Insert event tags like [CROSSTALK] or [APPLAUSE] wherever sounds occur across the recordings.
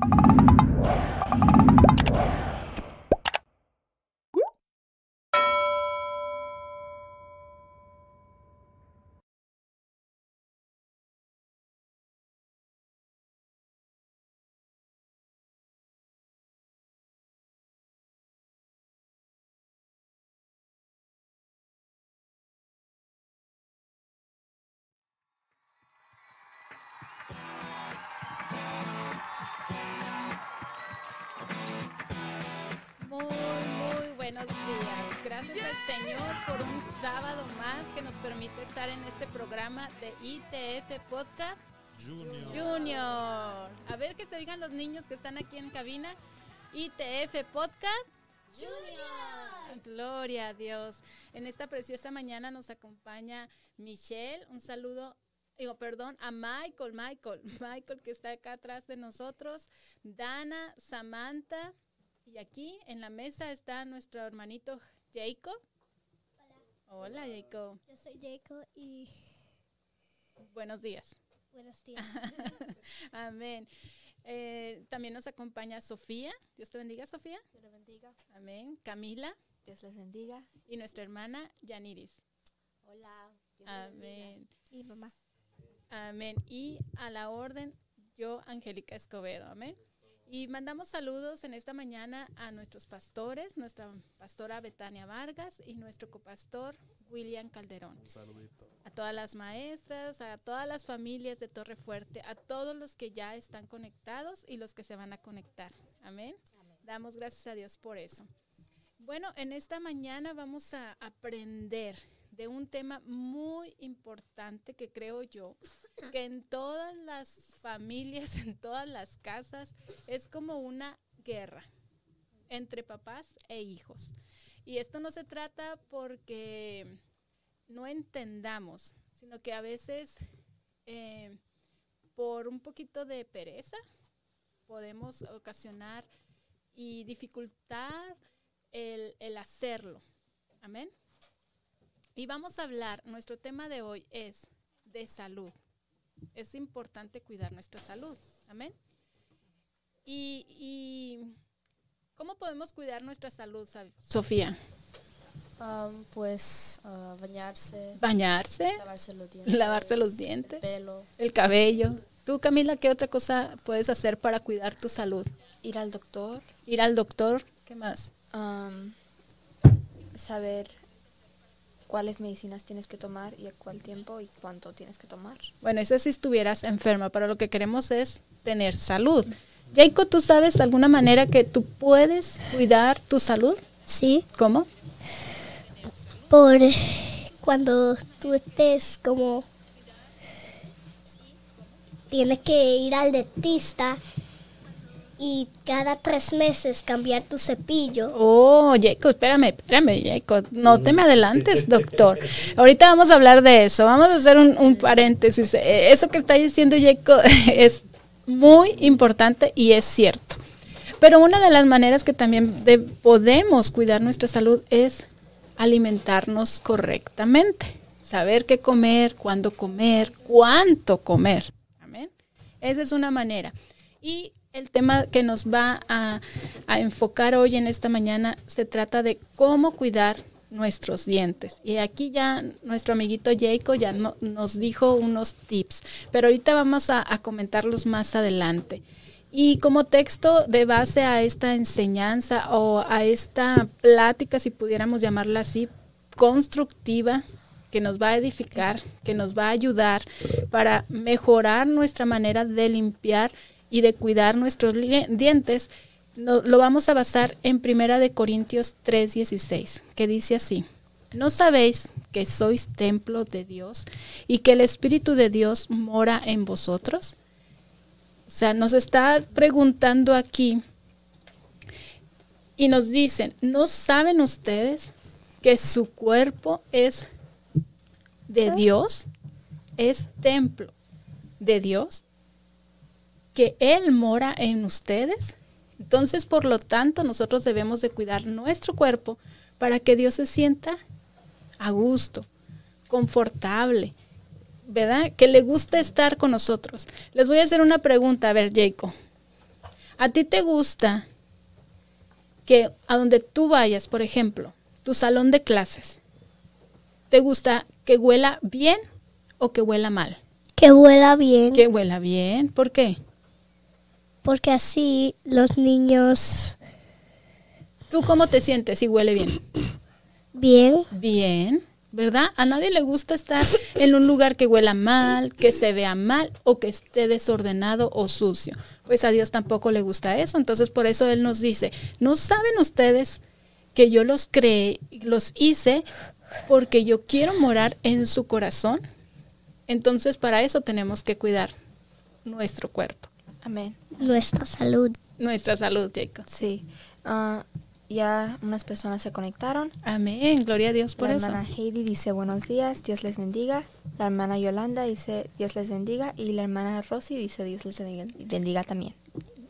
Muy, buenos días. Gracias al Señor por un sábado más que nos permite estar en este programa de ITF Podcast Junior. Junior. A ver que se oigan los niños que están aquí en cabina. ITF Podcast Junior. Gloria a Dios. En esta preciosa mañana nos acompaña Michelle. Un saludo, digo, perdón, a Michael, Michael, [LAUGHS] Michael que está acá atrás de nosotros. Dana, Samantha. Y aquí en la mesa está nuestro hermanito Jacob. Hola, Jacob. Yo soy Jacob y Buenos días. buenos [LAUGHS] días. Amén. Eh, también nos acompaña Sofía. Dios te bendiga, Sofía. Dios les bendiga. Amén. Camila Dios les bendiga. y nuestra hermana Yaniris. Hola. Dios les bendiga. Amén. y mamá. Amén. Y a la orden, yo, Angélica Escobedo. Amén. Y mandamos saludos en esta mañana a nuestros pastores, nuestra pastora Betania Vargas y nuestro copastor William Calderón. Un saludito. A todas las maestras, a todas las familias de Torre Fuerte, a todos los que ya están conectados y los que se van a conectar. Amén. Damos gracias a Dios por eso. Bueno, en esta mañana vamos a aprender de un tema muy importante que creo yo que en todas las familias, [LAUGHS] en todas las casas, es como una guerra entre papás e hijos. Y esto no se trata porque no entendamos, sino que a veces eh, por un poquito de pereza podemos ocasionar y dificultar el, el hacerlo. Amén. Y vamos a hablar, nuestro tema de hoy es de salud. Es importante cuidar nuestra salud. Amén. Y, y ¿cómo podemos cuidar nuestra salud, Sofía? Am, pues ah, bañarse, Bañarse, lavarse los dientes. lavarse los dientes, el pelo, el cabello. Tú, Camila, ¿qué otra cosa puedes hacer para cuidar tu salud? ir al doctor, Ir al doctor, ¿qué más? am, saber cuáles medicinas tienes que tomar y a cuál tiempo y cuánto tienes que tomar. Bueno, eso si estuvieras enferma, pero lo que queremos es tener salud. Jacob, ¿tú sabes alguna manera que tú puedes cuidar tu salud? Sí, ¿Cómo? por cuando tú estés como tienes que ir al dentista y cada tres meses cambiar tu cepillo. Oh, Jacob, espérame, espérame, Jacob. No te me adelantes, doctor. Ahorita vamos a hablar de eso. Vamos a hacer un, un paréntesis. Eh, Eso que está diciendo Jacob [LAUGHS] es muy importante y es cierto. Pero una de las maneras que también de- podemos cuidar nuestra salud es alimentarnos correctamente. Saber qué comer, cuándo comer, cuánto comer. Amén. Esa es una manera. Y el tema que nos va a, enfocar hoy en esta mañana se trata de cómo cuidar nuestros dientes. Y aquí ya nuestro amiguito Jacob ya no- nos dijo unos tips, pero ahorita vamos a, a comentarlos más adelante. Y como texto de base a esta enseñanza o a esta plática, si pudiéramos llamarla así, constructiva, que nos va a edificar, que nos va a ayudar para mejorar nuestra manera de limpiar y de cuidar nuestros dientes, no- lo vamos a basar en Primera de Corintios 3:16, que dice así: ¿No sabéis que sois templo de Dios y que el Espíritu de Dios mora en vosotros? O sea, nos está preguntando aquí y nos dicen, ¿no saben ustedes que su cuerpo es de Dios? Es templo de Dios, que Él mora en ustedes. Entonces, por lo tanto, nosotros debemos de cuidar nuestro cuerpo para que Dios se sienta a gusto, confortable, ¿verdad? Que le guste estar con nosotros. Les voy a hacer una pregunta, a ver, Jacob. ¿A ti te gusta que a donde tú vayas, por ejemplo, tu salón de clases, ¿te gusta que huela bien o que huela mal? Que huela bien. Que huela bien. ¿Por qué? Porque así los niños ¿Tú cómo te sientes si huele bien? bien. Bien, ¿verdad? A nadie le gusta estar en un lugar que huela mal, que se vea mal o que esté desordenado o sucio. Pues a Dios tampoco le gusta eso. Entonces por eso Él nos dice, ¿no saben ustedes que yo los creé, los hice porque yo quiero morar en su corazón? Entonces para eso tenemos que cuidar nuestro cuerpo, Amén. Nuestra salud. nuestra salud, Jacob. Sí. Ah, ya unas personas se conectaron. Amén, gloria a Dios por la eso. hermana Heidi dice buenos días, Dios les bendiga. La hermana Yolanda dice Dios les bendiga. Y la hermana Rosy dice Dios les bendiga, bendiga también.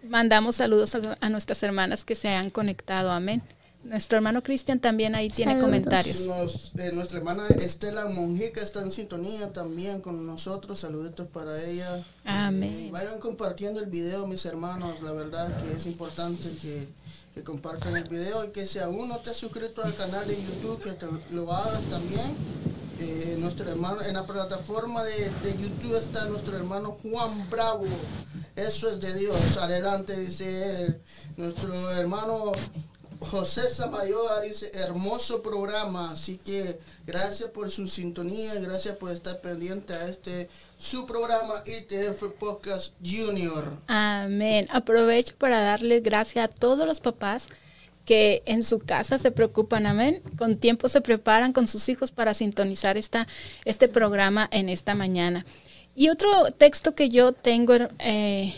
Mandamos saludos a, a nuestras hermanas que se han conectado, amén. Nuestro hermano Cristian también ahí tiene Saludos. comentarios. Nos- eh, nuestra hermana Estela Monjica está en sintonía también con nosotros. Saluditos para ella. Y Amén. vayan compartiendo el video, mis hermanos. La verdad que es importante que, que compartan el video y que si aún no te has suscrito al canal de YouTube, que te lo hagas también. Eh, nuestro hermano, en la plataforma de, de YouTube está nuestro hermano Juan Bravo. Eso es de Dios. Adelante, dice él. Nuestro hermano José Samayoa dice, hermoso programa, así que gracias por su sintonía, gracias por estar pendiente a este su programa ITF Podcast Junior. Amén. Aprovecho para darle gracias a todos los papás que en su casa se preocupan, amén. Con tiempo se preparan con sus hijos para sintonizar esta, este programa en esta mañana. Y otro texto que yo tengo eh,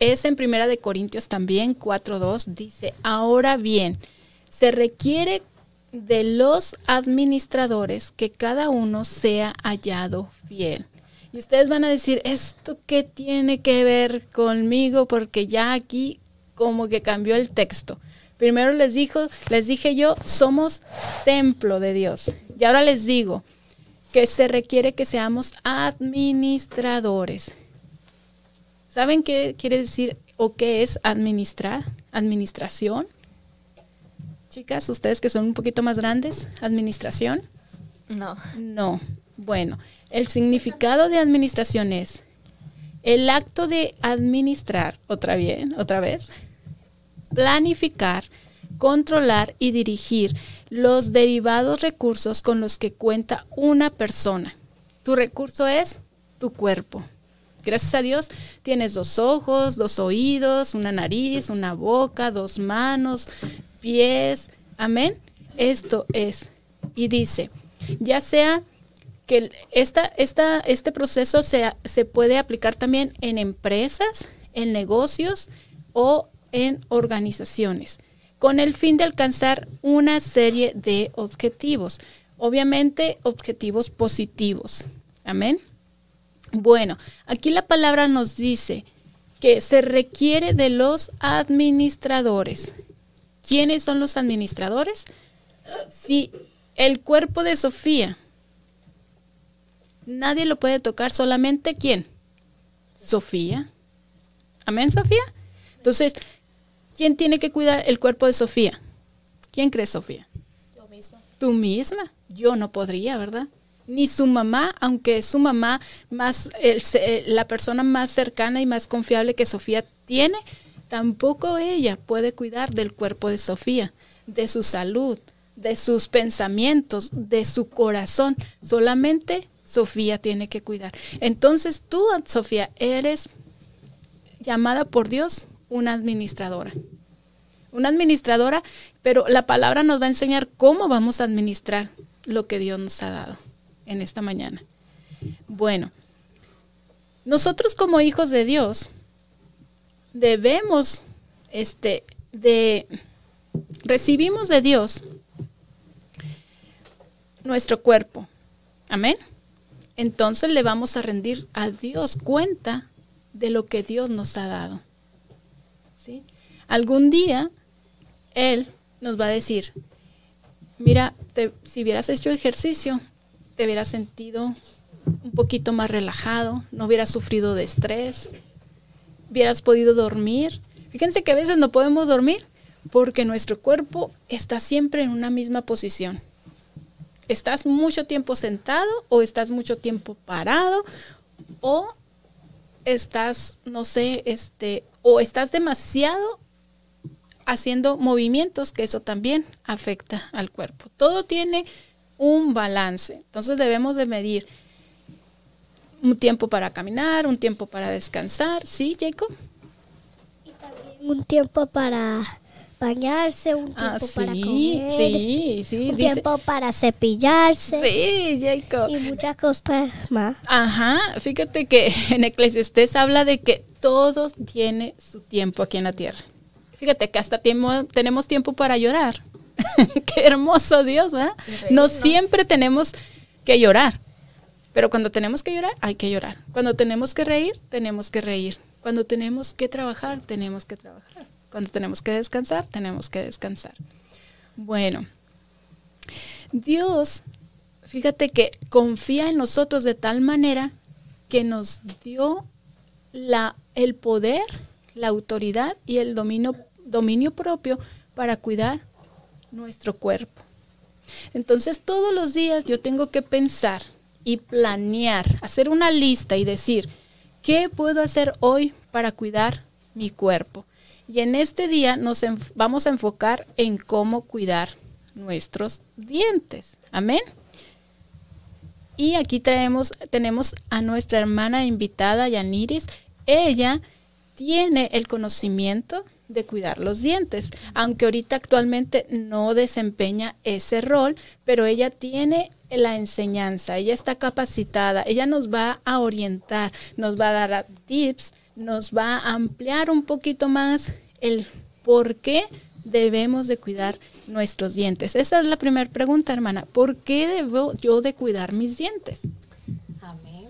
es en Primera de Corintios también, 4.2, dice, ahora bien, se requiere de los administradores que cada uno sea hallado fiel. Y ustedes van a decir, ¿esto qué tiene que ver conmigo? Porque ya aquí como que cambió el texto. Primero les dijo, les dije yo, somos templo de Dios. Y ahora les digo que se requiere que seamos administradores. ¿Saben qué quiere decir o qué es administrar? Administración. Chicas, ustedes que son un poquito más grandes, administración. No. No. Bueno, el significado de administración es el acto de administrar, otra bien, otra vez, planificar, controlar y dirigir los derivados recursos con los que cuenta una persona. Tu recurso es tu cuerpo. Gracias a Dios tienes dos ojos, dos oídos, una nariz, una boca, dos manos, pies. Amén. Esto es. Y dice, ya sea que esta, esta, este proceso se puede aplicar también en empresas, en negocios o en organizaciones, con el fin de alcanzar una serie de objetivos. Obviamente, objetivos positivos. Amén. Bueno, aquí la palabra nos dice que se requiere de los administradores. ¿Quiénes son los administradores? Si el cuerpo de Sofía nadie lo puede tocar, solamente quién? Sofía. Amén, Sofía. Entonces, ¿quién tiene que cuidar el cuerpo de Sofía? ¿Quién crees, Sofía? Yo misma. Tú misma. Yo no podría, ¿verdad? Ni su mamá, aunque su mamá más, se- la persona más cercana y más confiable que Sofía tiene, tampoco ella puede cuidar del cuerpo de Sofía, de su salud, de sus pensamientos, de su corazón. Solamente Sofía tiene que cuidar. Entonces tú, Sofía, eres llamada por Dios una administradora. Una administradora, pero la palabra nos va a enseñar cómo vamos a administrar lo que Dios nos ha dado en esta mañana. Bueno, nosotros como hijos de Dios debemos, este, de, recibimos de Dios nuestro cuerpo. Amén. Entonces le vamos a rendir a Dios cuenta de lo que Dios nos ha dado. ¿Sí? Algún día Él nos va a decir, mira, te- si hubieras hecho ejercicio, te hubieras sentido un poquito más relajado, no hubieras sufrido de estrés, hubieras podido dormir. Fíjense que a veces no podemos dormir porque nuestro cuerpo está siempre en una misma posición. Estás mucho tiempo sentado o estás mucho tiempo parado o estás, no sé, este, o estás demasiado haciendo movimientos, que eso también afecta al cuerpo. Todo tiene un balance. Entonces debemos de medir un tiempo para caminar, un tiempo para descansar, ¿sí, Jacob? Y también un tiempo para bañarse, un tiempo Ah, para sí, comer, sí, sí. un dice- tiempo para cepillarse Sí, Jacob. y muchas cosas más. Ajá, fíjate que [LAUGHS] en Eclesiastés habla de que todo tiene su tiempo aquí en la tierra. Fíjate que hasta tiempo, tenemos tiempo para llorar. [LAUGHS] Qué hermoso Dios, ¿verdad? No siempre tenemos que llorar, pero cuando tenemos que llorar, hay que llorar. Cuando tenemos que reír, tenemos que reír. Cuando tenemos que trabajar, tenemos que trabajar. Cuando tenemos que descansar, tenemos que descansar. Bueno, Dios, fíjate que confía en nosotros de tal manera que nos dio la, el poder, la autoridad y el dominio, dominio propio para cuidar nuestro cuerpo. Entonces todos los días yo tengo que pensar y planear, hacer una lista y decir, ¿qué puedo hacer hoy para cuidar mi cuerpo? Y en este día nos vamos a enfocar en cómo cuidar nuestros dientes. Amén. Y aquí traemos, tenemos a nuestra hermana invitada, Yaniris. Ella tiene el conocimiento de cuidar los dientes, aunque ahorita actualmente no desempeña ese rol, pero ella tiene la enseñanza, ella está capacitada, ella nos va a orientar, nos va a dar tips, nos va a ampliar un poquito más el por qué debemos de cuidar nuestros dientes. Esa es la primera pregunta, hermana. ¿Por qué debo yo de cuidar mis dientes? Amén.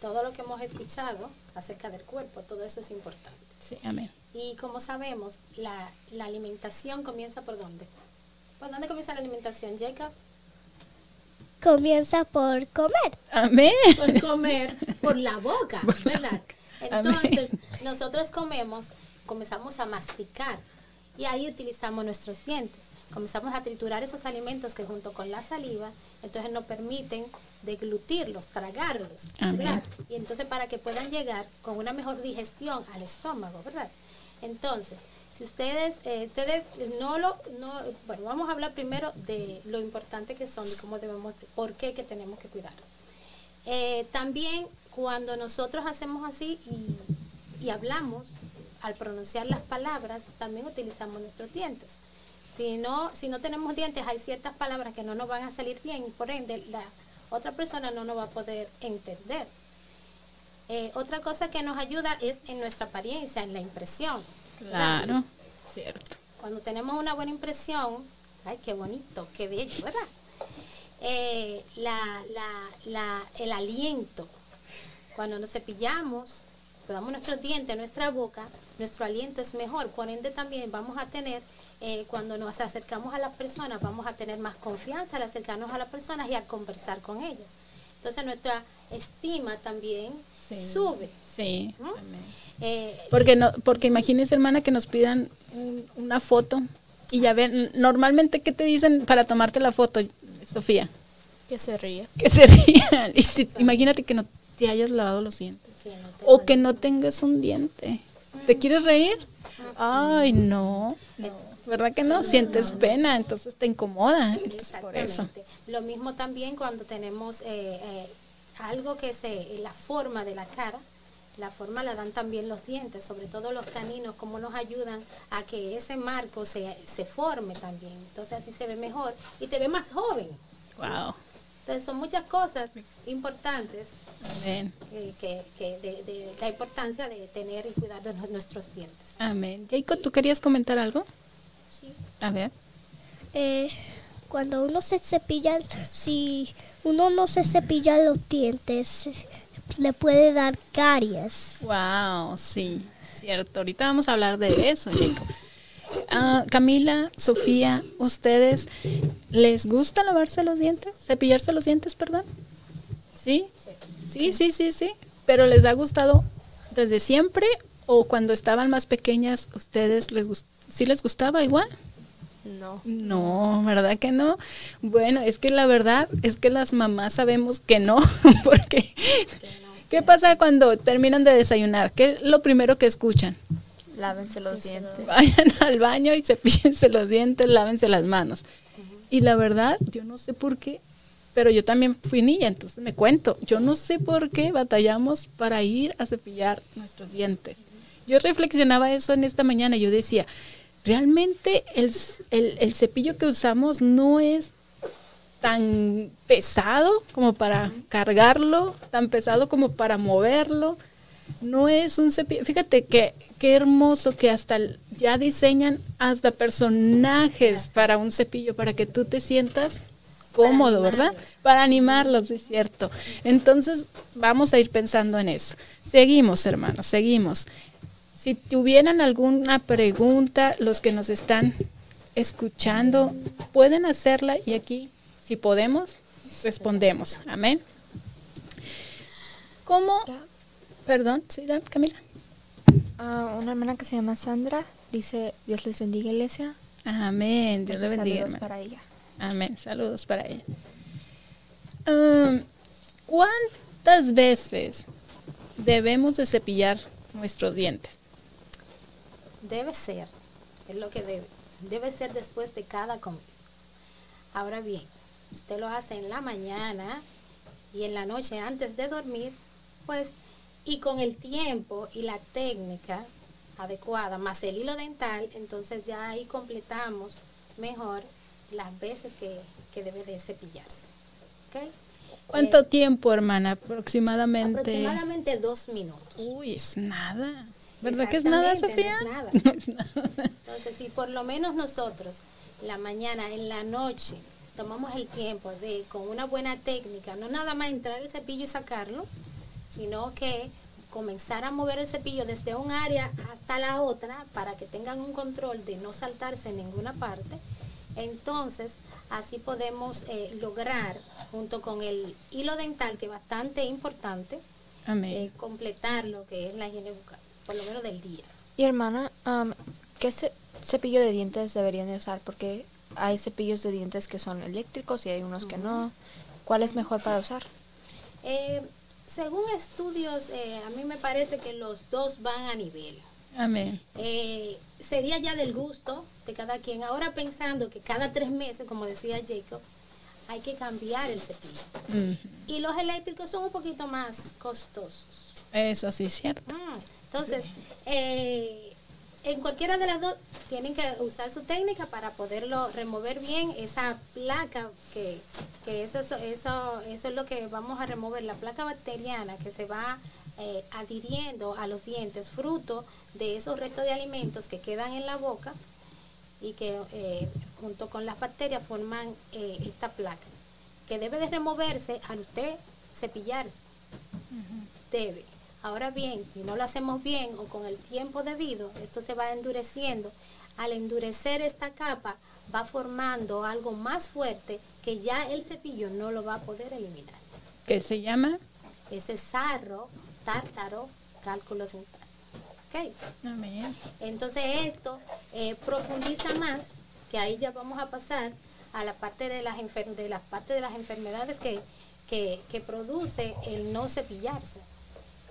Todo lo que hemos escuchado acerca del cuerpo, todo eso es importante. Sí, amén. Y como sabemos, la, la alimentación comienza por dónde? ¿Por dónde comienza la alimentación, Jacob? Comienza por comer. Amén. Por comer, por la boca, ¿verdad? Entonces, nosotros comemos, comenzamos a masticar y ahí utilizamos nuestros dientes. Comenzamos a triturar esos alimentos que junto con la saliva, entonces nos permiten deglutirlos, tragarlos. Amén. Y entonces para que puedan llegar con una mejor digestión al estómago, ¿verdad? Entonces, si ustedes, eh, ustedes no lo, no, bueno, vamos a hablar primero de lo importante que son y cómo debemos, por qué que tenemos que cuidar. Eh, también cuando nosotros hacemos así y, y hablamos, al pronunciar las palabras, también utilizamos nuestros dientes. Si no, si no tenemos dientes, hay ciertas palabras que no nos van a salir bien y por ende la otra persona no nos va a poder entender. Eh, otra cosa que nos ayuda es en nuestra apariencia, en la impresión. ¿verdad? Claro, cierto. Cuando tenemos una buena impresión, ay, qué bonito, qué bello, ¿verdad? Eh, la, la, la, el aliento, cuando nos cepillamos, cuidamos nuestros dientes, nuestra boca, nuestro aliento es mejor. Por ende también vamos a tener, eh, cuando nos acercamos a las personas, vamos a tener más confianza al acercarnos a las personas y al conversar con ellas. Entonces nuestra estima también Sí. sube. Sí. Eh, Porque no, porque imagínese, hermana, que nos pidan un- una foto y ya ven, normalmente qué te dicen para tomarte la foto, Sofía, Que se ríe. que se rían. [LAUGHS] Y si- imagínate que no te hayas lavado los dientes que no te o que no tengas un diente. ¿Te quieres reír? Ay, no. no. ¿Verdad que no? Sientes pena, entonces te incomoda. Entonces, por eso. Exactamente. Lo mismo también cuando tenemos eh, eh, algo que se, la forma de la cara, la forma la dan también los dientes, sobre todo los caninos, cómo nos ayudan a que ese marco se, se forme también. Entonces así se ve mejor y te ve más joven. Wow. Entonces son muchas cosas importantes Amén. eh, que, que de, de la importancia de tener y cuidar de nuestros dientes. Amén. Jacob, ¿tú querías comentar algo? Sí. A ver. Eh, cuando uno se cepilla, si uno no se cepilla los dientes, le puede dar caries. Wow, sí, cierto. Ahorita vamos a hablar de eso, Jacob. Ah, Camila, Sofía, ¿ustedes les gusta lavarse los dientes? ¿Cepillarse los dientes, perdón? ¿Sí? Sí, sí, sí, sí. Pero ¿les ha gustado desde siempre o cuando estaban más pequeñas, ustedes les gust- sí les gustaba igual? No. No, ¿verdad que no? Bueno, es que la verdad es que las mamás sabemos que no, [LAUGHS] porque ¿qué pasa cuando terminan de desayunar? ¿Qué es lo primero que escuchan? Lávense los dientes. Vayan al baño y cepillense [LAUGHS] los dientes, lávense las manos. Y la verdad, yo no sé por qué, pero yo también fui niña, entonces me cuento, yo no sé por qué batallamos para ir a cepillar nuestros dientes. Yo reflexionaba eso en esta mañana, yo decía, realmente el, el- el cepillo que usamos no es tan pesado como para cargarlo, tan pesado como para moverlo. No es un cepillo. Fíjate que qué hermoso que hasta ya diseñan hasta personajes para un cepillo para que tú te sientas cómodo, ¿verdad? Para animarlos, es cierto. Entonces, vamos a ir pensando en eso. Seguimos, hermanos, seguimos. Si tuvieran alguna pregunta, los que nos están escuchando, pueden hacerla y aquí, si podemos, respondemos. Amén. ¿Cómo? Perdón, sí, Camila. Ah, una hermana que se llama Sandra dice, Dios les bendiga iglesia. Amén. Dios le Entonces, bendiga. saludos para ella. Amén. Saludos para ella. Um, ¿Cuántas veces debemos de cepillar nuestros dientes? Debe ser, es lo que debe. Debe ser después de cada comida. Ahora bien, usted lo hace en la mañana y en la noche antes de dormir, pues, y con el tiempo y la técnica adecuada, más el hilo dental, entonces ya ahí completamos mejor las veces que, que debe de cepillarse. ¿Ok? ¿Cuánto Eh, tiempo, hermana? Aproximadamente. aproximadamente dos minutos. Uy, es nada. ¿Verdad que es nada, Sofía? no es nada. [LAUGHS] No es nada. Entonces, si por lo menos nosotros, la mañana, en la noche, tomamos el tiempo de, con una buena técnica, no nada más entrar el cepillo y sacarlo, sino que comenzar a mover el cepillo desde un área hasta la otra para que tengan un control de no saltarse en ninguna parte, entonces así podemos eh, lograr, junto con el hilo dental, que es bastante importante, Amén. eh, completar lo que es la higiene bucal, por lo menos del día. Y hermana, am, ¿qué ce- cepillo de dientes deberían de usar? Porque hay cepillos de dientes que son eléctricos y hay unos que no. ¿Cuál es mejor para usar? Eh, según estudios, eh, a mí me parece que los dos van a nivel. Amén. Eh, sería ya del gusto de cada quien. Ahora pensando que cada tres meses, como decía Jacob, hay que cambiar el cepillo. Mm, Y los eléctricos son un poquito más costosos. Eso sí es cierto. Mm, Entonces, eh, en cualquiera de las dos tienen que usar su técnica para poderlo remover bien esa placa que, que eso, eso, eso, eso es lo que vamos a remover, la placa bacteriana que se va eh, adhiriendo a los dientes, fruto de esos restos de alimentos que quedan en la boca y que eh, junto con las bacterias forman eh, esta placa, que debe de removerse al usted cepillarse debe. Ahora bien, si no lo hacemos bien o con el tiempo debido, esto se va endureciendo. Al endurecer esta capa, va formando algo más fuerte que ya el cepillo no lo va a poder eliminar. ¿Qué se llama? Ese sarro, tártaro, cálculo dental. ¿Ok? Amén. Entonces esto eh, profundiza más, que ahí ya vamos a pasar a la parte de las, enfer- de las, parte de las enfermedades que, que, que produce el no cepillarse.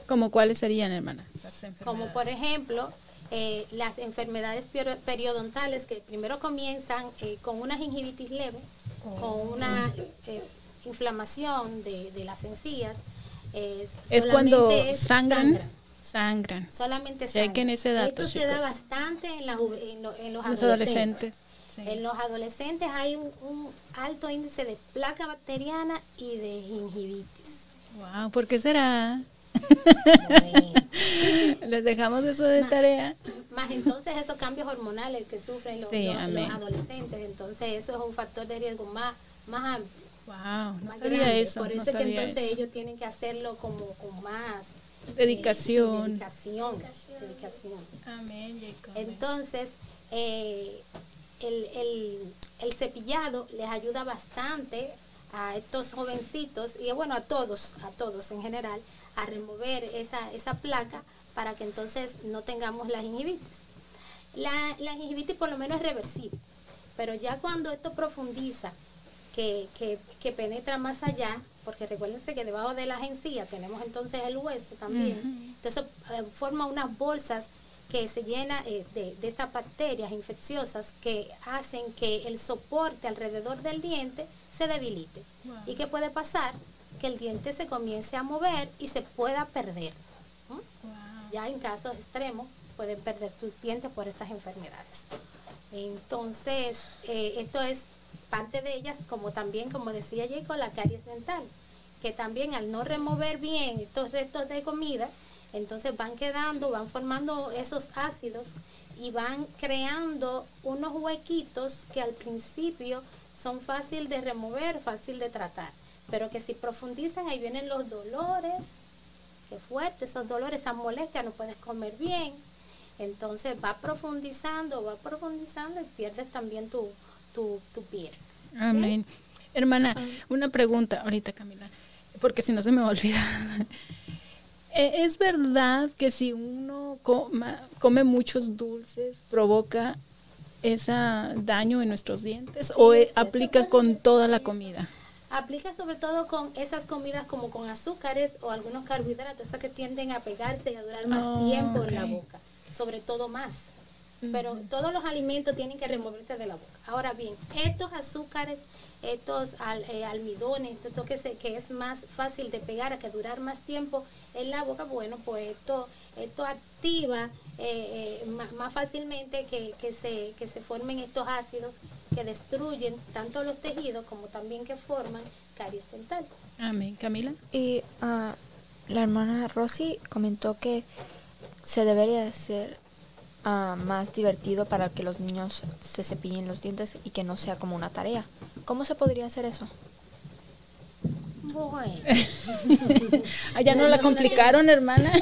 ¿Como cuáles serían, hermana? Esas como por ejemplo eh, las enfermedades perio- periodontales que primero comienzan eh, con una gingivitis leve, con una eh, inflamación de, de las encías. Es cuando es sangran. sangra, Sangran. solamente Chequen sangra. ese dato, Esto se da bastante en, la en lo- en los, Los adolescentes. adolescentes. Sí. En los adolescentes hay un, un alto índice de placa bacteriana y de gingivitis. Wow, ¿por qué será? Les dejamos eso de tarea. Más entonces esos cambios hormonales que sufren los, Sí, los- los amén. adolescentes, entonces eso es un factor de riesgo más, más amplio. Wow, no sabía grande. eso. Por eso no es que entonces eso. ellos tienen que hacerlo como con más eh, Dedicación. sí, dedicación, dedicación. Amén, Jacob. Entonces, eh, el, el- el cepillado les ayuda bastante a estos jovencitos y bueno, a todos, a todos en general, a remover esa, esa placa para que entonces no tengamos la gingivitis. La, la gingivitis por lo menos es reversible, pero ya cuando esto profundiza, que, que, que penetra más allá, porque recuérdense que debajo de la encía tenemos entonces el hueso también, entonces eh, forma unas bolsas que se llena eh, de, de estas bacterias infecciosas que hacen que el soporte alrededor del diente se debilite. ¿Y qué puede pasar? Que el diente se comience a mover y se pueda perder. Ya en casos extremos pueden perder sus dientes por estas enfermedades. Entonces, eh, esto es parte de ellas, como también, como decía Jacob, la caries dental, que también al no remover bien estos restos de comida, entonces van quedando, van formando esos ácidos y van creando unos huequitos que al principio son fácil de remover, fácil de tratar, pero que si profundizan ahí vienen los dolores, que fuerte esos dolores, esa molestia, no puedes comer bien, entonces va profundizando, va profundizando y pierdes también tu, tu, tu piel. Amén. Hermana, una pregunta ahorita, Camila, porque si no se me va a olvidar. [LAUGHS] Eh, ¿Es verdad que si uno coma- come muchos dulces provoca ese daño en nuestros dientes o eh, aplica con toda la comida? Aplica sobre todo con esas comidas como con azúcares o algunos carbohidratos, esas que tienden a pegarse y a durar más Oh, tiempo en la boca, sobre todo más. Pero todos los alimentos tienen que removerse de la boca. Ahora bien, estos azúcares, estos al- eh, almidones, esto que, se, que es más fácil de pegar, a que durar más tiempo en la boca, bueno, pues esto, esto activa eh, eh, ma- más fácilmente que, que se, que se formen estos ácidos que destruyen tanto los tejidos como también que forman caries dental. Amén. Camila. Y ah, la hermana Rosy comentó que se debería de hacer ah, más divertido para que los niños se cepillen los dientes y que no sea como una tarea. ¿Cómo se podría hacer eso? Bueno, [LAUGHS] Allá no la complicaron, hermana. [LAUGHS]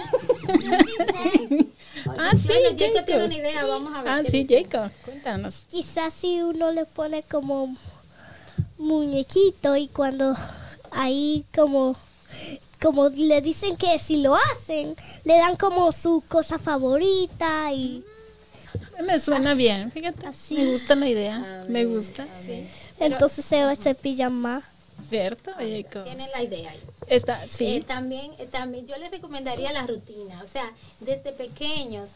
[LAUGHS] ah, sí, bueno, Jacob Jacob. tiene una idea, vamos a ver. Ah, sí, dice. Jacob. Cuéntanos. Quizás si uno le pone como muñequito y cuando ahí como como le dicen que si lo hacen le dan como su cosa favorita y Me suena bien, fíjate. Así. Me gusta la idea. Me gusta. entonces se cepillan más. ¿Cierto, Jacob? Tienen la idea ahí. Está, Eh, sí. también, eh, también yo les recomendaría la rutina, o sea, desde pequeños,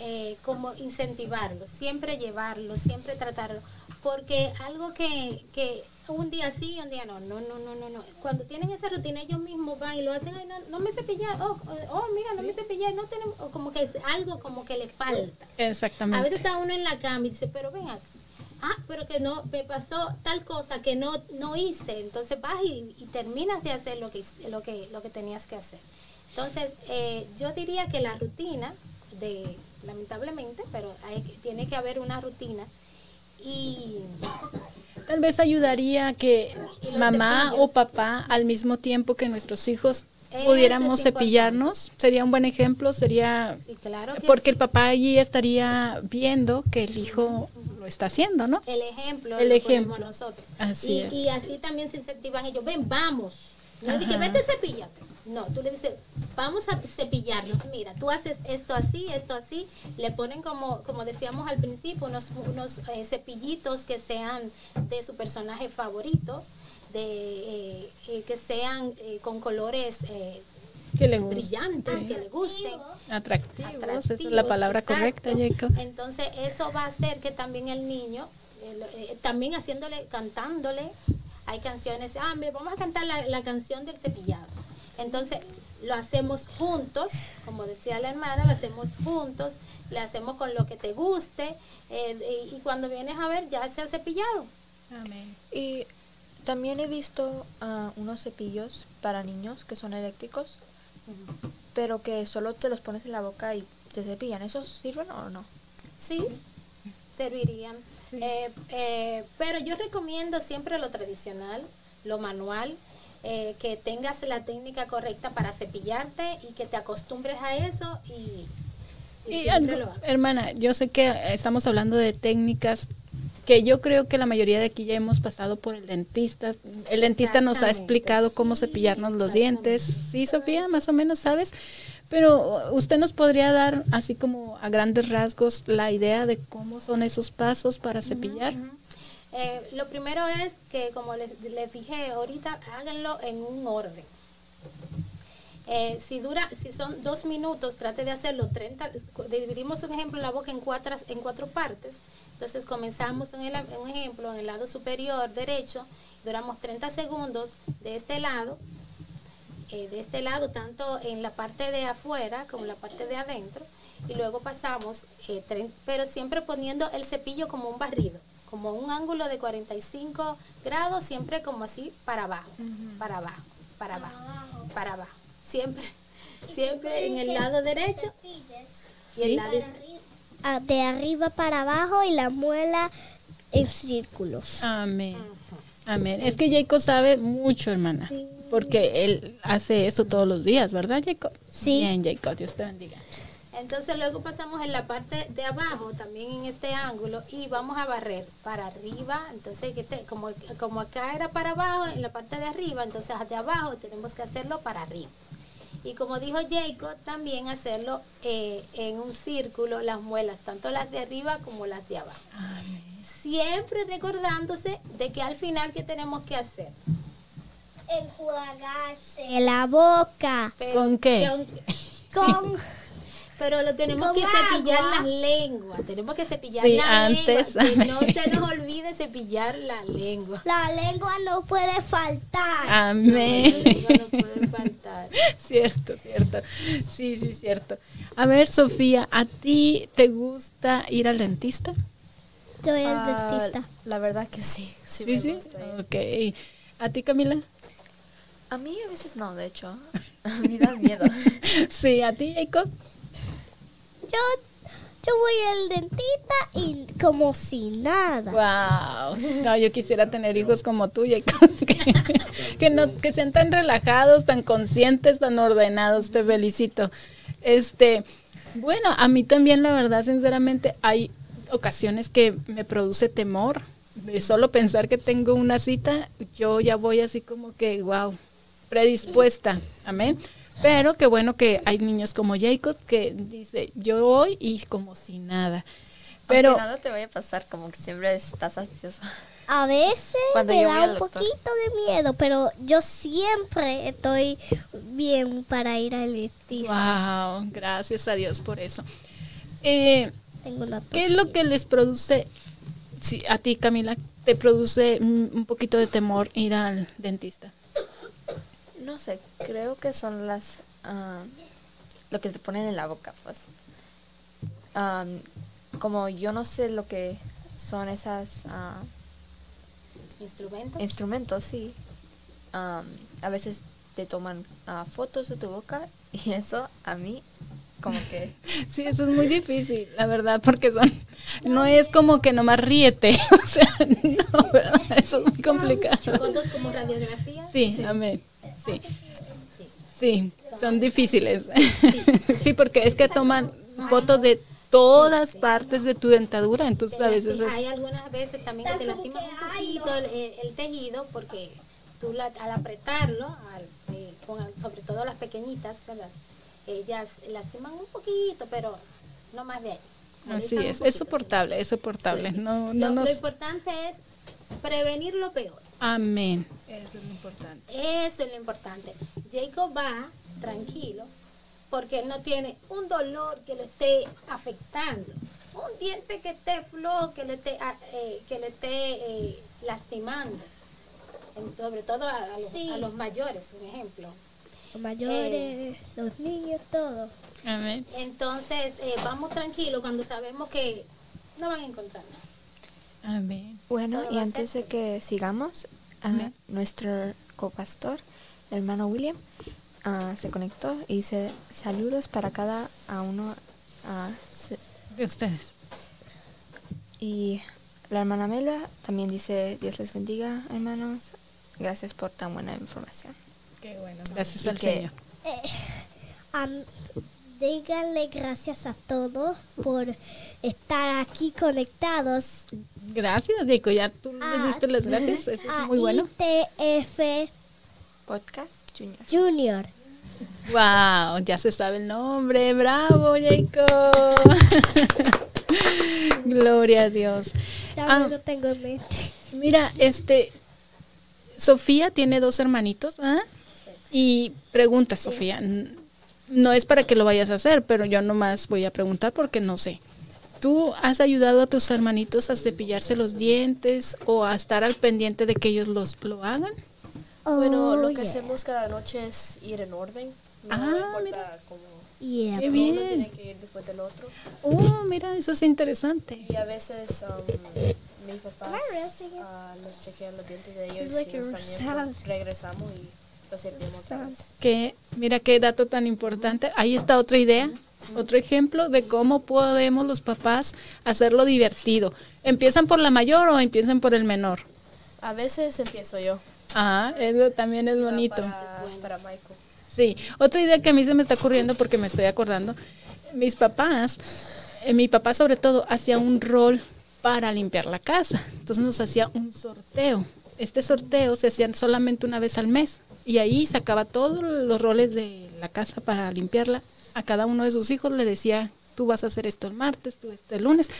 eh, como incentivarlos, siempre llevarlos, siempre tratarlos, porque algo que, que un día sí, un día no, no, no, no, no, no. Cuando tienen esa rutina ellos mismos van y lo hacen, ay, no, no me cepillé, oh, oh, mira, no me cepillé, no tenemos, o como que es algo como que le falta. A Exactamente. veces está uno en la cama y dice, pero ven acá. Ah, pero que no, me pasó tal cosa que no, no hice. Entonces vas y, y terminas de hacer lo que, lo que, lo que tenías que hacer. Entonces, eh, yo diría que la rutina, de lamentablemente, pero hay, tiene que haber una rutina. Y Tal vez ayudaría que mamá cepillos. o papá, al mismo tiempo que nuestros hijos, Eso pudiéramos cepillarnos. Sería un buen ejemplo, sería... sí, claro que Porque sí. el papá allí estaría viendo que el hijo lo está haciendo, ¿no? el ejemplo El lo ponemos ejemplo. nosotros. Así y, es. y así también se incentivan ellos, ven, vamos. No vete cepillate. No, tú le dices, vamos a cepillarnos. Mira, tú haces esto así, esto así. Le ponen como, como decíamos al principio, unos, unos eh, cepillitos que sean de su personaje favorito, de eh, eh, que sean eh, con colores eh, Que le brillantes, que le gusten. Atractivos, esa es la palabra exacto. correcta, Jacob. Entonces eso va a hacer que también el niño, eh, eh, también haciéndole, cantándole, hay canciones, ah, vamos a cantar la, la canción del cepillado. Entonces lo hacemos juntos, como decía la hermana, lo hacemos juntos, le hacemos con lo que te guste eh, y, y cuando vienes a ver ya se ha cepillado. Amén. Y también he visto ah, unos cepillos para niños que son eléctricos, pero que solo te los pones en la boca y se cepillan. ¿Esos sirven o no? Sí, servirían. Eh, eh, pero yo recomiendo siempre lo tradicional, lo manual, eh, que tengas la técnica correcta para cepillarte y que te acostumbres a eso y, y Y siempre algo- lo hagas. hermana, yo sé que estamos hablando de técnicas que yo creo que la mayoría de aquí ya hemos pasado por el dentista. El dentista nos ha explicado cómo cepillarnos los dientes. Sí, Sofía, más o menos sabes. Pero usted nos podría dar así como a grandes rasgos la idea de cómo son esos pasos para cepillar. Eh, lo primero es que, como les, les dije ahorita, háganlo en un orden. Eh, si dura, si son dos minutos, trate de hacerlo 30, dividimos un ejemplo la boca en cuatro, en cuatro partes. Entonces comenzamos en el, un ejemplo en el lado superior derecho, duramos 30 segundos de este lado, eh, de este lado, tanto en la parte de afuera como en la parte de adentro, y luego pasamos, eh, tre- pero siempre poniendo el cepillo como un barrido, como un ángulo de 45 grados, siempre como así para abajo, para abajo, para abajo, para abajo, siempre, siempre en el lado derecho y el lado izquierdo. De arriba para abajo y la muela en círculos. Amén. Amén. Es que Jacob sabe mucho, hermana. Porque él hace eso todos los días, ¿verdad, Jacob? Sí. Bien, Jacob, Dios te bendiga. Entonces luego pasamos en la parte de abajo, también en este ángulo, y vamos a barrer para arriba. Entonces, que te- como, como acá era para abajo, en la parte de arriba, entonces de abajo tenemos que hacerlo para arriba. Y como dijo Jacob, también hacerlo eh, en un círculo, las muelas, tanto las de arriba como las de abajo. Siempre recordándose de que al final, ¿qué tenemos que hacer? Enjuagarse la boca Pero- ¿Con qué? [LAUGHS] con Pero lo tenemos que cepillar agua. las lenguas, tenemos que cepillar Sí, la antes, lengua, que no se nos olvide cepillar la lengua. la lengua no puede faltar. La Amén. lengua no puede faltar. [LAUGHS] cierto, cierto. Sí, sí, cierto. A ver, Sofía, ¿a ti te gusta ir al dentista? Yo soy el Ah, dentista. La verdad que sí. Sí, Sí, me sí. Ok. ¿A ti, Camila? A mí a veces no, de hecho. [LAUGHS] A mí da miedo. [LAUGHS] Sí, ¿a ti, Jacob? Yo, yo voy al dentista y como si nada. Wow. No, yo quisiera tener hijos como tú. [LAUGHS] Que, que, no, que sean tan relajados, tan conscientes, tan ordenados. Te felicito. Este, bueno, a mí también, la verdad, sinceramente, hay ocasiones que me produce temor. De solo pensar que tengo una cita, yo ya voy así como que, wow, predispuesta. Amén. Pero qué bueno que hay niños como Jacob que dice, yo voy y como si nada. Pero Aunque nada te vaya a pasar, como que siempre estás ansioso. A veces Cuando me yo da un doctor. poquito de miedo, pero yo siempre estoy bien para ir al dentista. Wow, gracias a Dios por eso. Eh, Tengo una ¿Qué es lo que les produce, si a ti Camila, te produce un poquito de temor ir al dentista? No sé, creo que son las... ah, lo que te ponen en la boca, pues. Am, como yo no sé lo que son esas ah, Instrumento. instrumentos, sí. am, a veces te toman ah, fotos de tu boca y [LAUGHS] eso a mí como que... [LAUGHS] Sí, eso es muy difícil, la verdad, porque son, no es como que nomás ríete, [LAUGHS] o sea, no, ¿verdad? Eso es muy complicado. Fotos como radiografía. Sí, amén. Sí. Sí, son difíciles. [LAUGHS] Sí, porque es que toman fotos de todas partes de tu dentadura, entonces a veces hay algunas veces también que te lastiman un poquito el, tejido porque tú la- al apretarlo, al- eh, con- sobre todo las pequeñitas, ¿verdad? Ellas lastiman un poquito, pero no más de ahí. Así es, es soportable, es soportable. sí. No, Lo, no lo nos... importante es prevenir lo peor. Amén. Eso es lo importante. Eso es lo importante. Jacob va tranquilo porque él no tiene un dolor que lo esté afectando, un diente que esté flojo, que le esté, ah, eh, que le esté eh, lastimando, En- sobre todo a, a los, Sí. a los mayores, un ejemplo. Los mayores, los niños, todo. Amén. Entonces, eh, vamos tranquilos cuando sabemos que no van a encontrar nada. Amén. Bueno, y antes de que sigamos, ah, nuestro copastor, el hermano William, ah, se conectó y dice saludos para cada a uno. se- De ustedes. y la hermana Mela también dice Dios les bendiga, hermanos. Gracias por tan buena información. Qué bueno. Gracias Y al que- Señor. Eh, díganle gracias a todos por estar aquí conectados. Gracias, Jacob. Ya tú les Ah, diste las gracias. [LAUGHS] Eso es a muy bueno. ITF Podcast Junior. Junior. Wow, ya se sabe el nombre. Bravo, Jacob. [LAUGHS] Gloria a Dios. Ya Ah. no lo tengo en mente. Mira, este, Sofía tiene dos hermanitos, ¿verdad? Y pregunta, Sofía, no es para que lo vayas a hacer, pero yo nomás voy a preguntar porque no sé. ¿Tú has ayudado a tus hermanitos a cepillarse los dientes o a estar al pendiente de que ellos los, lo hagan? Bueno, Oh, lo que yeah. hacemos cada noche es ir en orden. No Ah, importa mira. cómo Yeah. Qué uno bien. tiene que ir después del otro. Oh, mira, eso es interesante. Y a veces um, mis papás ah, nos chequean los dientes de ellos Like y también pues, regresamos y los servimos otra vez. Que, mira qué dato tan importante. Ahí está otra idea, otro ejemplo de cómo podemos los papás hacerlo divertido. ¿Empiezan por la mayor o empiezan por el menor? A veces empiezo yo. Ah, eso también es bonito. Para, para Michael. Sí, otra idea que a mí se me está ocurriendo porque me estoy acordando, mis papás, eh, mi papá sobre todo hacía un rol para limpiar la casa, entonces nos hacía un sorteo. Este sorteo se hacía solamente una vez al mes y ahí sacaba todos los roles de la casa para limpiarla. A cada uno de sus hijos le decía, tú vas a hacer esto el martes, tú este el lunes.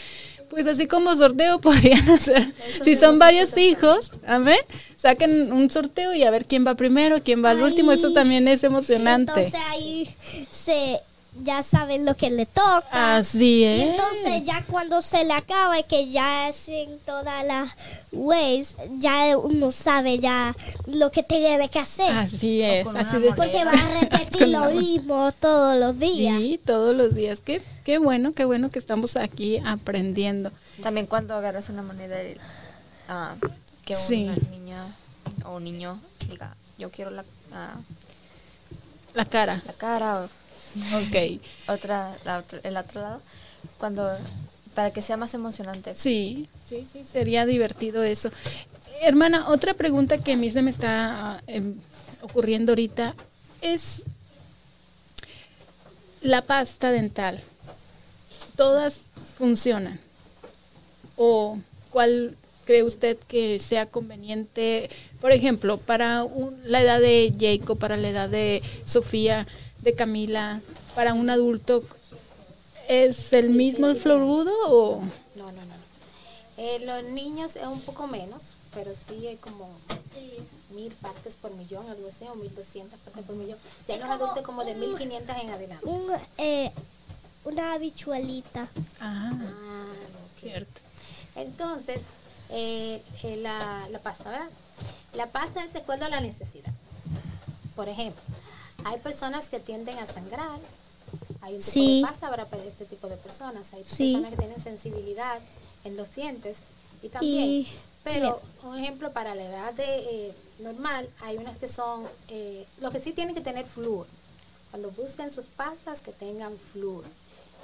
Pues así como sorteo [LAUGHS] podrían hacer. Si son varios hijos, amén, saquen un sorteo y a ver quién va primero, quién va al último. Eso también es emocionante. Entonces ahí se ya saben lo que le toca. Así Y es. entonces ya cuando se le acaba y que ya hacen todas las ways, ya uno sabe ya lo que tiene que hacer. Así es. Así de, Porque va a [LAUGHS] repetir lo mismo todos los días. Sí, todos los días. Qué, qué bueno, qué bueno que estamos aquí aprendiendo. También cuando agarras una moneda, ah, que Sí. una niña o un niño diga, yo quiero la, ah, La cara. la cara o Ok. [LAUGHS] otra, la otra- el otro lado, cuando para que sea más emocionante. Sí, sí, sí, sería divertido eso. Hermana, otra pregunta que a mí se me está em, ocurriendo ahorita es la pasta dental. ¿Todas funcionan? ¿O cuál cree usted que sea conveniente? Por ejemplo, para un- la edad de Jacob, para la edad de Sofía, de Camila, para un adulto, ¿es el mismo el fluorudo o...? No, no, no. no. Eh, los niños es un poco menos, pero sí es como mil partes por millón, algo así, o mil doscientas partes por millón. Ya los adultos como de mil quinientas en adelante. Un, eh, una habichuelita. Ah, Ah, ok. cierto. Entonces, eh, eh, la, la pasta, ¿verdad? La pasta es de acuerdo a la necesidad. Por ejemplo, hay personas que tienden a sangrar. Hay un tipo Sí. de pasta para este tipo de personas. Hay Sí. personas que tienen sensibilidad en los dientes y también. Y- pero, un ejemplo, para la edad de, eh, normal, hay unas que son, eh, lo que sí tienen que tener flúor. Cuando busquen sus pastas, que tengan flúor.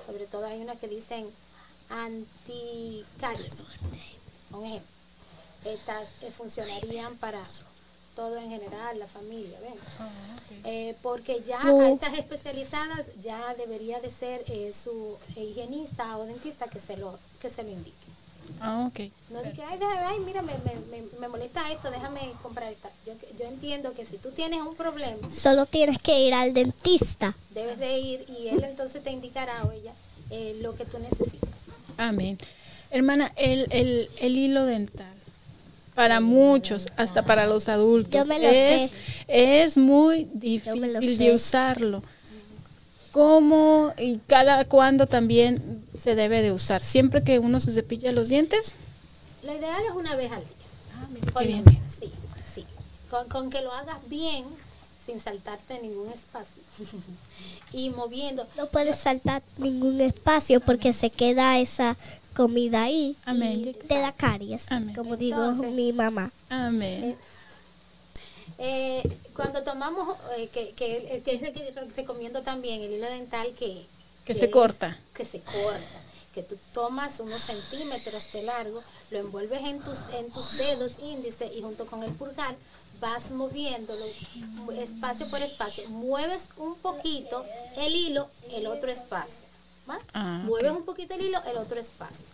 Sobre todo hay unas que dicen anticaries. Un ejemplo. Estas eh, funcionarían para todo en general, la familia, ¿ven? Eh, porque ya No. a estas especializadas ya debería de ser eh, su higienista o dentista que se lo que se lo indique. Ah, ok. No de que, ay, déjame- ay, mira, me, me, me, me molesta esto, déjame comprar esta. Yo, yo entiendo que si tú tienes un problema, Solo tienes que ir al dentista. debes de ir y él entonces te indicará o ella eh, lo que tú necesitas. Amén. Hermana, el, el, el hilo dental, para muchos, hasta para los adultos, Yo me lo es, sé. es muy difícil de usarlo. ¿Cómo y cada cuándo también se debe de usar? Siempre que uno se cepilla los dientes. Lo ideal es una vez al día. Ah, mira Por bien. menos, sí, sí. Con, con que lo hagas bien, sin saltarte ningún espacio. [LAUGHS] y moviendo. No puedes saltar ningún espacio porque se queda esa comida ahí. Amén. Y te da caries, Amén. como digo Entonces- mi mamá. Amén. Eh, cuando tomamos, eh, que, que, que es el que yo recomiendo también, el hilo dental que... Que se es- corta. Que se corta. que tú tomas unos centímetros de largo, lo envuelves en tus, en tus dedos índice y junto con el pulgar vas moviéndolo espacio por espacio. Mueves un poquito el hilo, el otro espacio. Ah, Mueves un poquito el hilo, el otro espacio.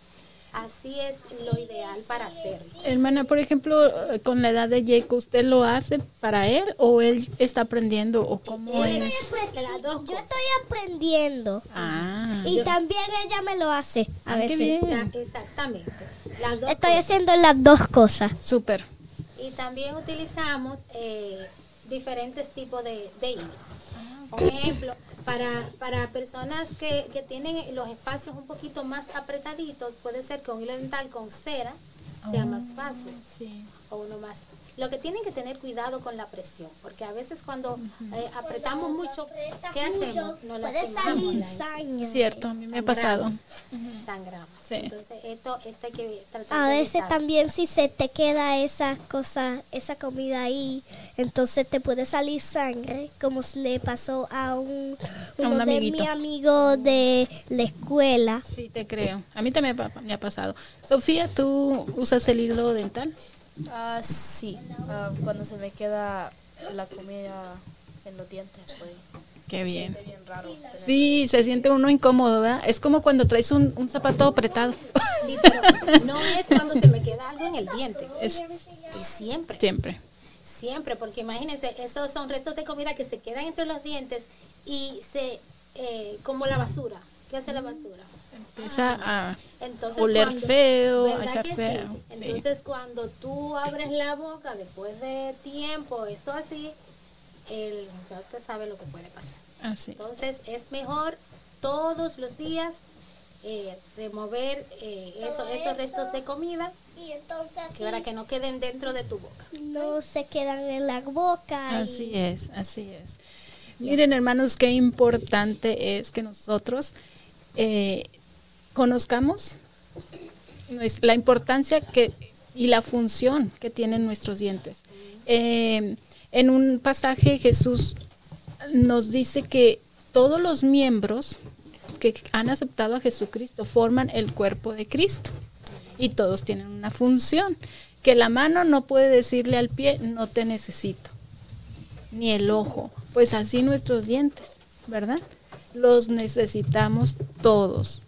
Así es lo ideal para hacerlo. Hermana, por ejemplo, eh, con la edad de Jacob, ¿usted lo hace para él o él está aprendiendo o cómo es? Yo estoy aprendiendo. Ah, Y también ella me lo hace a Ah, qué veces. bien. La- exactamente. Las dos Estoy cosas. haciendo las dos cosas. súper. Y también utilizamos eh, diferentes tipos de, de hilo. Por ejemplo, para, para personas que, que tienen los espacios un poquito más apretaditos, puede ser que un hilo dental con cera sea más fácil o uno más. Lo que tienen que tener cuidado con la presión, porque a veces cuando eh, apretamos mucho, ¿qué hacemos? Nos Puede salir la- sangre. Cierto, a mí me ha pasado. sangramos. Sí. Entonces, esto, esto hay que tratar A de veces evitar. también si se te queda esa cosa, esa comida ahí, entonces te puede salir sangre, como le pasó a un, A un uno de amiguito. mi amigo de la escuela. Sí, te creo. A mí también me ha pasado. Sofía, ¿tú usas el hilo dental? Ah, sí. Ah, cuando se me queda la comida en los dientes, pues Qué bien. raro. Sí, se siente uno incómodo, ¿verdad? Es como cuando traes un, un zapato apretado. Sí, pero no es cuando se me queda algo en el diente. Es Es siempre. siempre. Siempre, porque imagínense, esos son restos de comida que se quedan entre los dientes y se, eh, como la basura. ¿Qué hace la basura? Empieza a Entonces, oler cuando- feo, a ¿verdad echar que sí? Entonces, cuando tú abres la boca después de tiempo, esto así, el, ya usted sabe lo que puede pasar. Así. Entonces, es mejor todos los días eh, remover eh, eso- esos restos de comida Y entonces que para que no queden dentro de tu boca. no se quedan en la boca. Así y- es, así es. Miren, hermanos, qué importante es que nosotros eh, conozcamos la importancia que y la función que tienen nuestros dientes. Eh, en un pasaje Jesús nos dice que todos los miembros que han aceptado a Jesucristo forman el cuerpo de Cristo y todos tienen una función. Que la mano no puede decirle al pie, no te necesito ni el ojo. Pues así nuestros dientes, ¿verdad? Los necesitamos todos.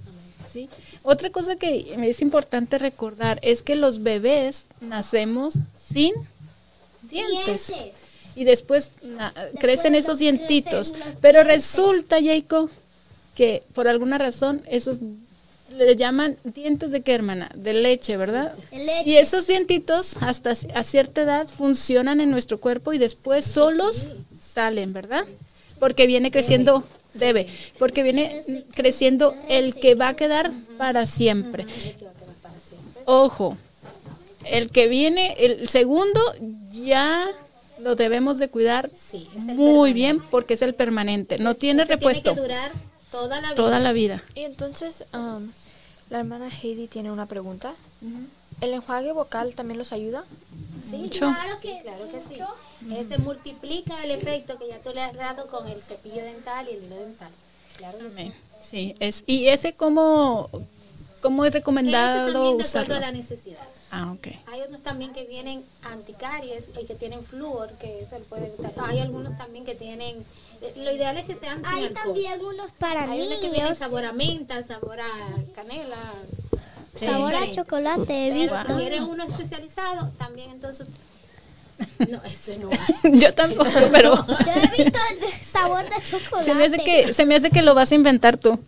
¿Sí? Otra cosa que es importante recordar es que los bebés nacemos sin dientes. Y después na- crecen esos dientitos. los Pero resulta, Jacob, que por alguna razón esos le llaman dientes de qué, hermana? De leche, ¿verdad? De leche. Y esos dientitos hasta a cierta edad funcionan en nuestro cuerpo y después solos salen, ¿verdad? Porque viene creciendo, debe, porque viene creciendo el que va a quedar para siempre. Ojo, el que viene, el segundo, ya lo debemos de cuidar Sí, muy bien porque es el permanente, no tiene repuesto Tiene que durar toda la vida. toda la vida. Y entonces, um, la hermana Heidi tiene una pregunta. ¿El enjuague vocal también los ayuda? Sí, Mucho. claro que, claro que sí. Ese multiplica el efecto que ya tú le has dado con el cepillo dental y el hilo dental. Claro que sí. Amén. Sí, es y ese cómo cómo es Ese recomendado de acuerdo usarlo. a la necesidad. Ah, ok. Hay otros también que vienen anticaries y que tienen flúor, que se puede evitar. Hay algunos también que tienen... eh, Lo ideal es que sean sin Hay alcohol. también unos para Hay unos que vienen niños. sabor a menta, sabor a canela. Sabor a chocolate, he Pero visto. si quieres uno especializado, también entonces... No, ese no. [LAUGHS] Yo tampoco, pero [LAUGHS] Yo he visto el sabor de chocolate. se me hace que se me hace que lo vas a inventar tú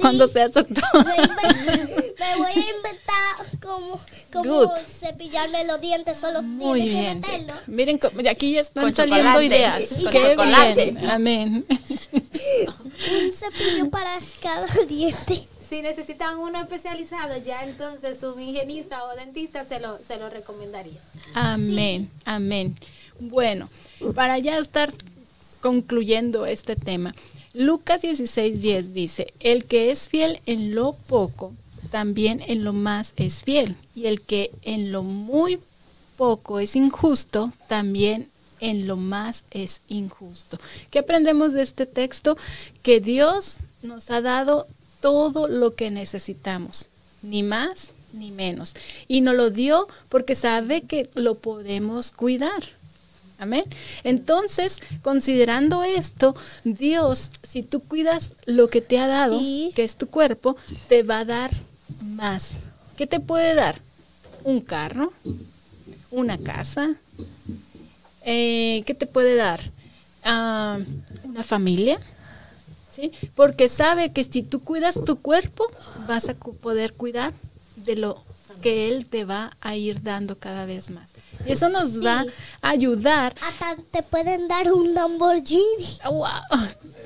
cuando seas doctor. Me, voy a inventar como, como Good. cepillarme los dientes, solo Muy que bien. Jacob. Miren, aquí ya están Con saliendo chocolate. ideas. Con Qué chocolate. bien. Amén. Un cepillo para cada diente. Si necesitan uno especializado, ya entonces un higienista o dentista se lo, se lo recomendaría. Amén, amén. Bueno, para ya estar concluyendo este tema, Lucas 16:10 dice, el que es fiel en lo poco, también en lo más es fiel, y el que en lo muy poco es injusto, también en lo más es injusto. ¿Qué aprendemos de este texto? Que Dios nos ha dado todo lo que necesitamos, ni más ni menos. Y nos lo dio porque sabe que lo podemos cuidar. Amén. Entonces, considerando esto, Dios, si tú cuidas lo que te ha dado, Sí. que es tu cuerpo, te va a dar más. ¿Qué te puede dar? Un carro, una casa. Eh, ¿Qué te puede dar? Ah, una familia. ¿Sí? Porque sabe que si tú cuidas tu cuerpo, vas a poder cuidar de lo que Él te va a ir dando cada vez más. Y eso nos va a ayudar. Hasta te pueden dar un Lamborghini. ¡Wow!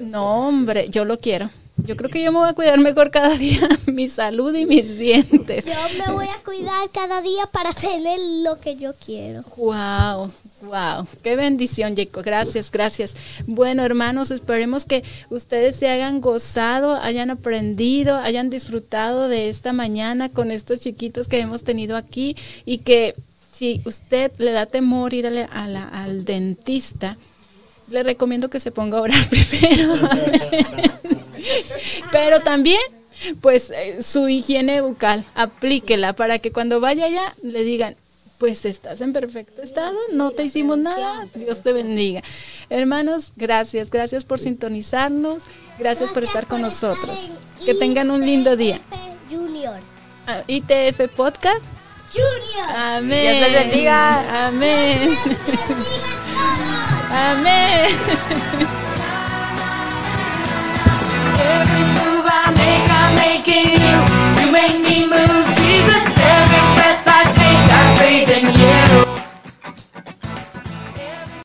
No, hombre, yo lo quiero. Yo creo que yo me voy a cuidar mejor cada día [LAUGHS] mi salud y mis dientes. Yo me voy a cuidar cada día para tener lo que yo quiero. Wow, wow, qué bendición, Jacob. Gracias, gracias. Bueno, hermanos, esperemos que ustedes se hayan gozado, hayan aprendido, hayan disfrutado de esta mañana con estos chiquitos que hemos tenido aquí y que si usted le da temor ir al dentista, le recomiendo que se ponga a orar [LAUGHS] primero. [LAUGHS] Pero también, pues, eh, su higiene bucal, aplíquela para que cuando vaya allá le digan, pues estás en perfecto estado, no te hicimos nada, Dios te bendiga. Hermanos, gracias, gracias por sintonizarnos, gracias por estar con nosotros. Que tengan un lindo día. Junior. Ah, ITF Podcast. Junior. Amén. Dios les bendiga. Amén. Amén. Every move I make, I'm making you. You make me move, Jesus.